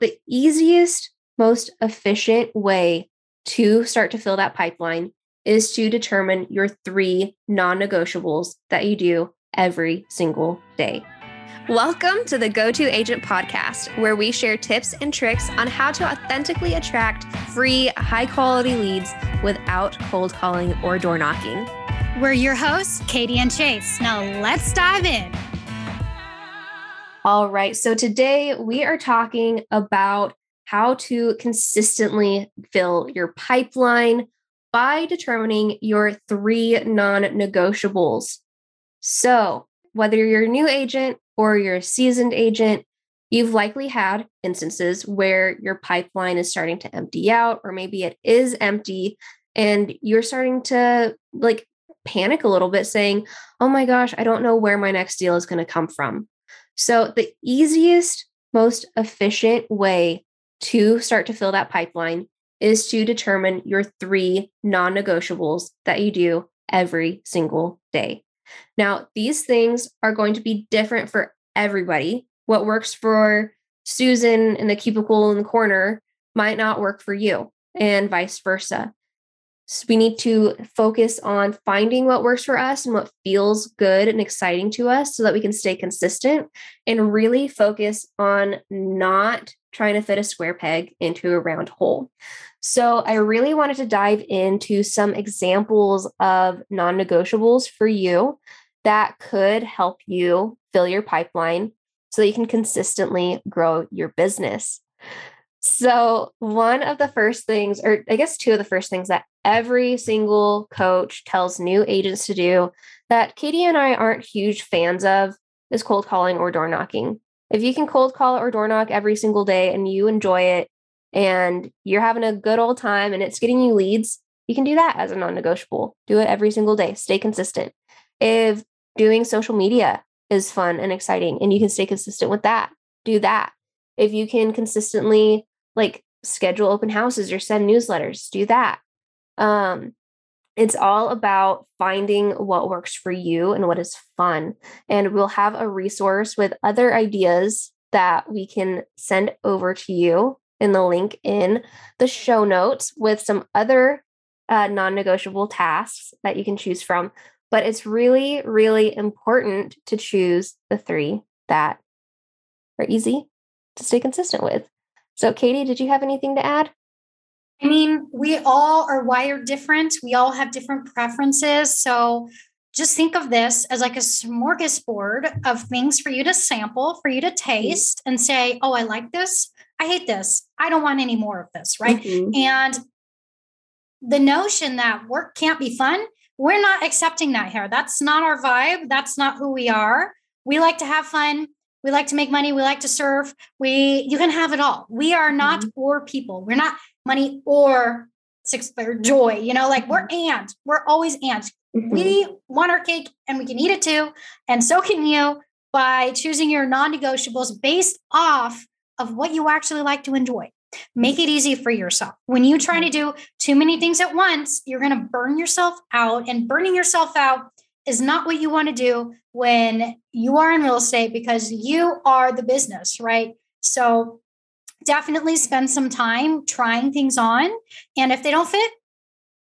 the easiest, most efficient way to start to fill that pipeline is to determine your three non negotiables that you do every single day. Welcome to the Go To Agent podcast, where we share tips and tricks on how to authentically attract free, high quality leads without cold calling or door knocking. We're your hosts, Katie and Chase. Now let's dive in. All right. So today we are talking about how to consistently fill your pipeline by determining your three non negotiables. So, whether you're a new agent or you're a seasoned agent, you've likely had instances where your pipeline is starting to empty out, or maybe it is empty and you're starting to like panic a little bit saying, Oh my gosh, I don't know where my next deal is going to come from. So, the easiest, most efficient way to start to fill that pipeline is to determine your three non negotiables that you do every single day. Now, these things are going to be different for everybody. What works for Susan in the cubicle in the corner might not work for you, and vice versa. So we need to focus on finding what works for us and what feels good and exciting to us so that we can stay consistent and really focus on not trying to fit a square peg into a round hole. So, I really wanted to dive into some examples of non negotiables for you that could help you fill your pipeline so that you can consistently grow your business. So, one of the first things, or I guess two of the first things that every single coach tells new agents to do that Katie and I aren't huge fans of is cold calling or door knocking. If you can cold call or door knock every single day and you enjoy it and you're having a good old time and it's getting you leads, you can do that as a non negotiable. Do it every single day, stay consistent. If doing social media is fun and exciting and you can stay consistent with that, do that. If you can consistently like schedule open houses or send newsletters, do that. Um, it's all about finding what works for you and what is fun. And we'll have a resource with other ideas that we can send over to you in the link in the show notes with some other uh, non negotiable tasks that you can choose from. But it's really, really important to choose the three that are easy to stay consistent with. So, Katie, did you have anything to add? I mean, we all are wired different. We all have different preferences. So just think of this as like a smorgasbord of things for you to sample, for you to mm-hmm. taste and say, oh, I like this. I hate this. I don't want any more of this. Right. Mm-hmm. And the notion that work can't be fun, we're not accepting that here. That's not our vibe. That's not who we are. We like to have fun. We like to make money. We like to serve. We you can have it all. We are not mm-hmm. or people. We're not money or six or joy. You know, like we're mm-hmm. and we're always and. Mm-hmm. We want our cake and we can eat it too. And so can you by choosing your non-negotiables based off of what you actually like to enjoy. Make it easy for yourself. When you try to mm-hmm. do too many things at once, you're going to burn yourself out and burning yourself out is not what you want to do when you are in real estate because you are the business, right? So definitely spend some time trying things on. And if they don't fit,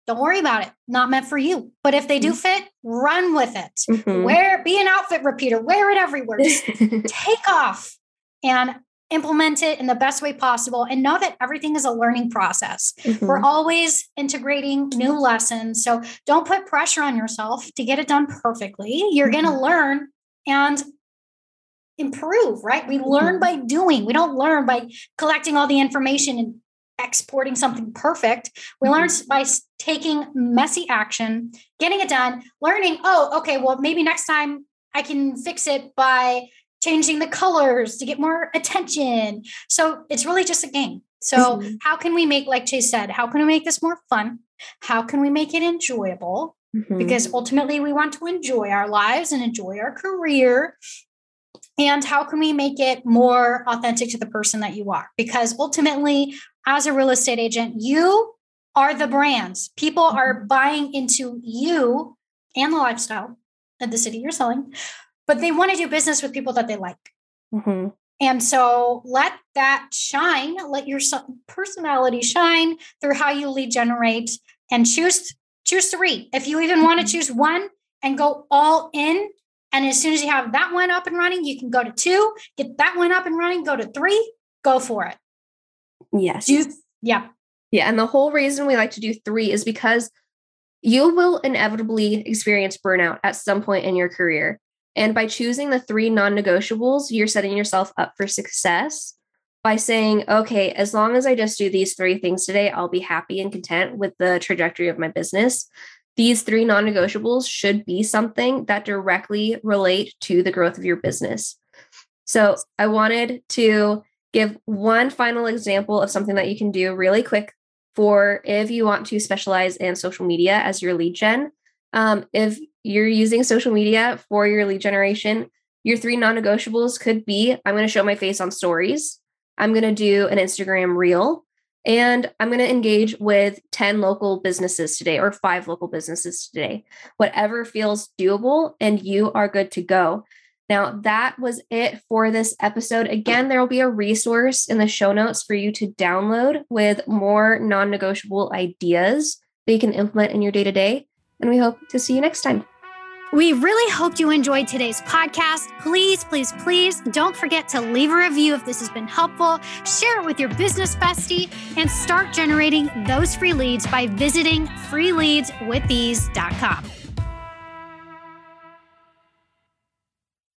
don't worry about it. Not meant for you. But if they do mm-hmm. fit, run with it. Mm-hmm. Wear, be an outfit repeater, wear it everywhere. Just take off and implement it in the best way possible and know that everything is a learning process. Mm-hmm. We're always integrating new lessons. So don't put pressure on yourself to get it done perfectly. You're mm-hmm. going to learn and improve, right? We learn mm-hmm. by doing. We don't learn by collecting all the information and exporting something perfect. We learn mm-hmm. by taking messy action, getting it done, learning, oh, okay, well, maybe next time I can fix it by changing the colors to get more attention. So it's really just a game. So, mm-hmm. how can we make, like Chase said, how can we make this more fun? How can we make it enjoyable? Mm-hmm. Because ultimately, we want to enjoy our lives and enjoy our career. And how can we make it more authentic to the person that you are? Because ultimately, as a real estate agent, you are the brands. People are mm-hmm. buying into you and the lifestyle of the city you're selling but they want to do business with people that they like. Mm-hmm. And so let that shine, let your personality shine through how you lead generate and choose choose three. If you even want to mm-hmm. choose one and go all in, and as soon as you have that one up and running, you can go to two, get that one up and running, go to three, go for it. Yes. Do, yeah. Yeah. And the whole reason we like to do three is because you will inevitably experience burnout at some point in your career. And by choosing the three non negotiables, you're setting yourself up for success by saying, okay, as long as I just do these three things today, I'll be happy and content with the trajectory of my business. These three non negotiables should be something that directly relate to the growth of your business. So I wanted to give one final example of something that you can do really quick for if you want to specialize in social media as your lead gen. Um, if you're using social media for your lead generation, your three non negotiables could be I'm going to show my face on stories, I'm going to do an Instagram reel, and I'm going to engage with 10 local businesses today or five local businesses today. Whatever feels doable, and you are good to go. Now, that was it for this episode. Again, there will be a resource in the show notes for you to download with more non negotiable ideas that you can implement in your day to day. And we hope to see you next time. We really hope you enjoyed today's podcast. Please, please, please don't forget to leave a review if this has been helpful. Share it with your business bestie and start generating those free leads by visiting freeleadswiththese.com.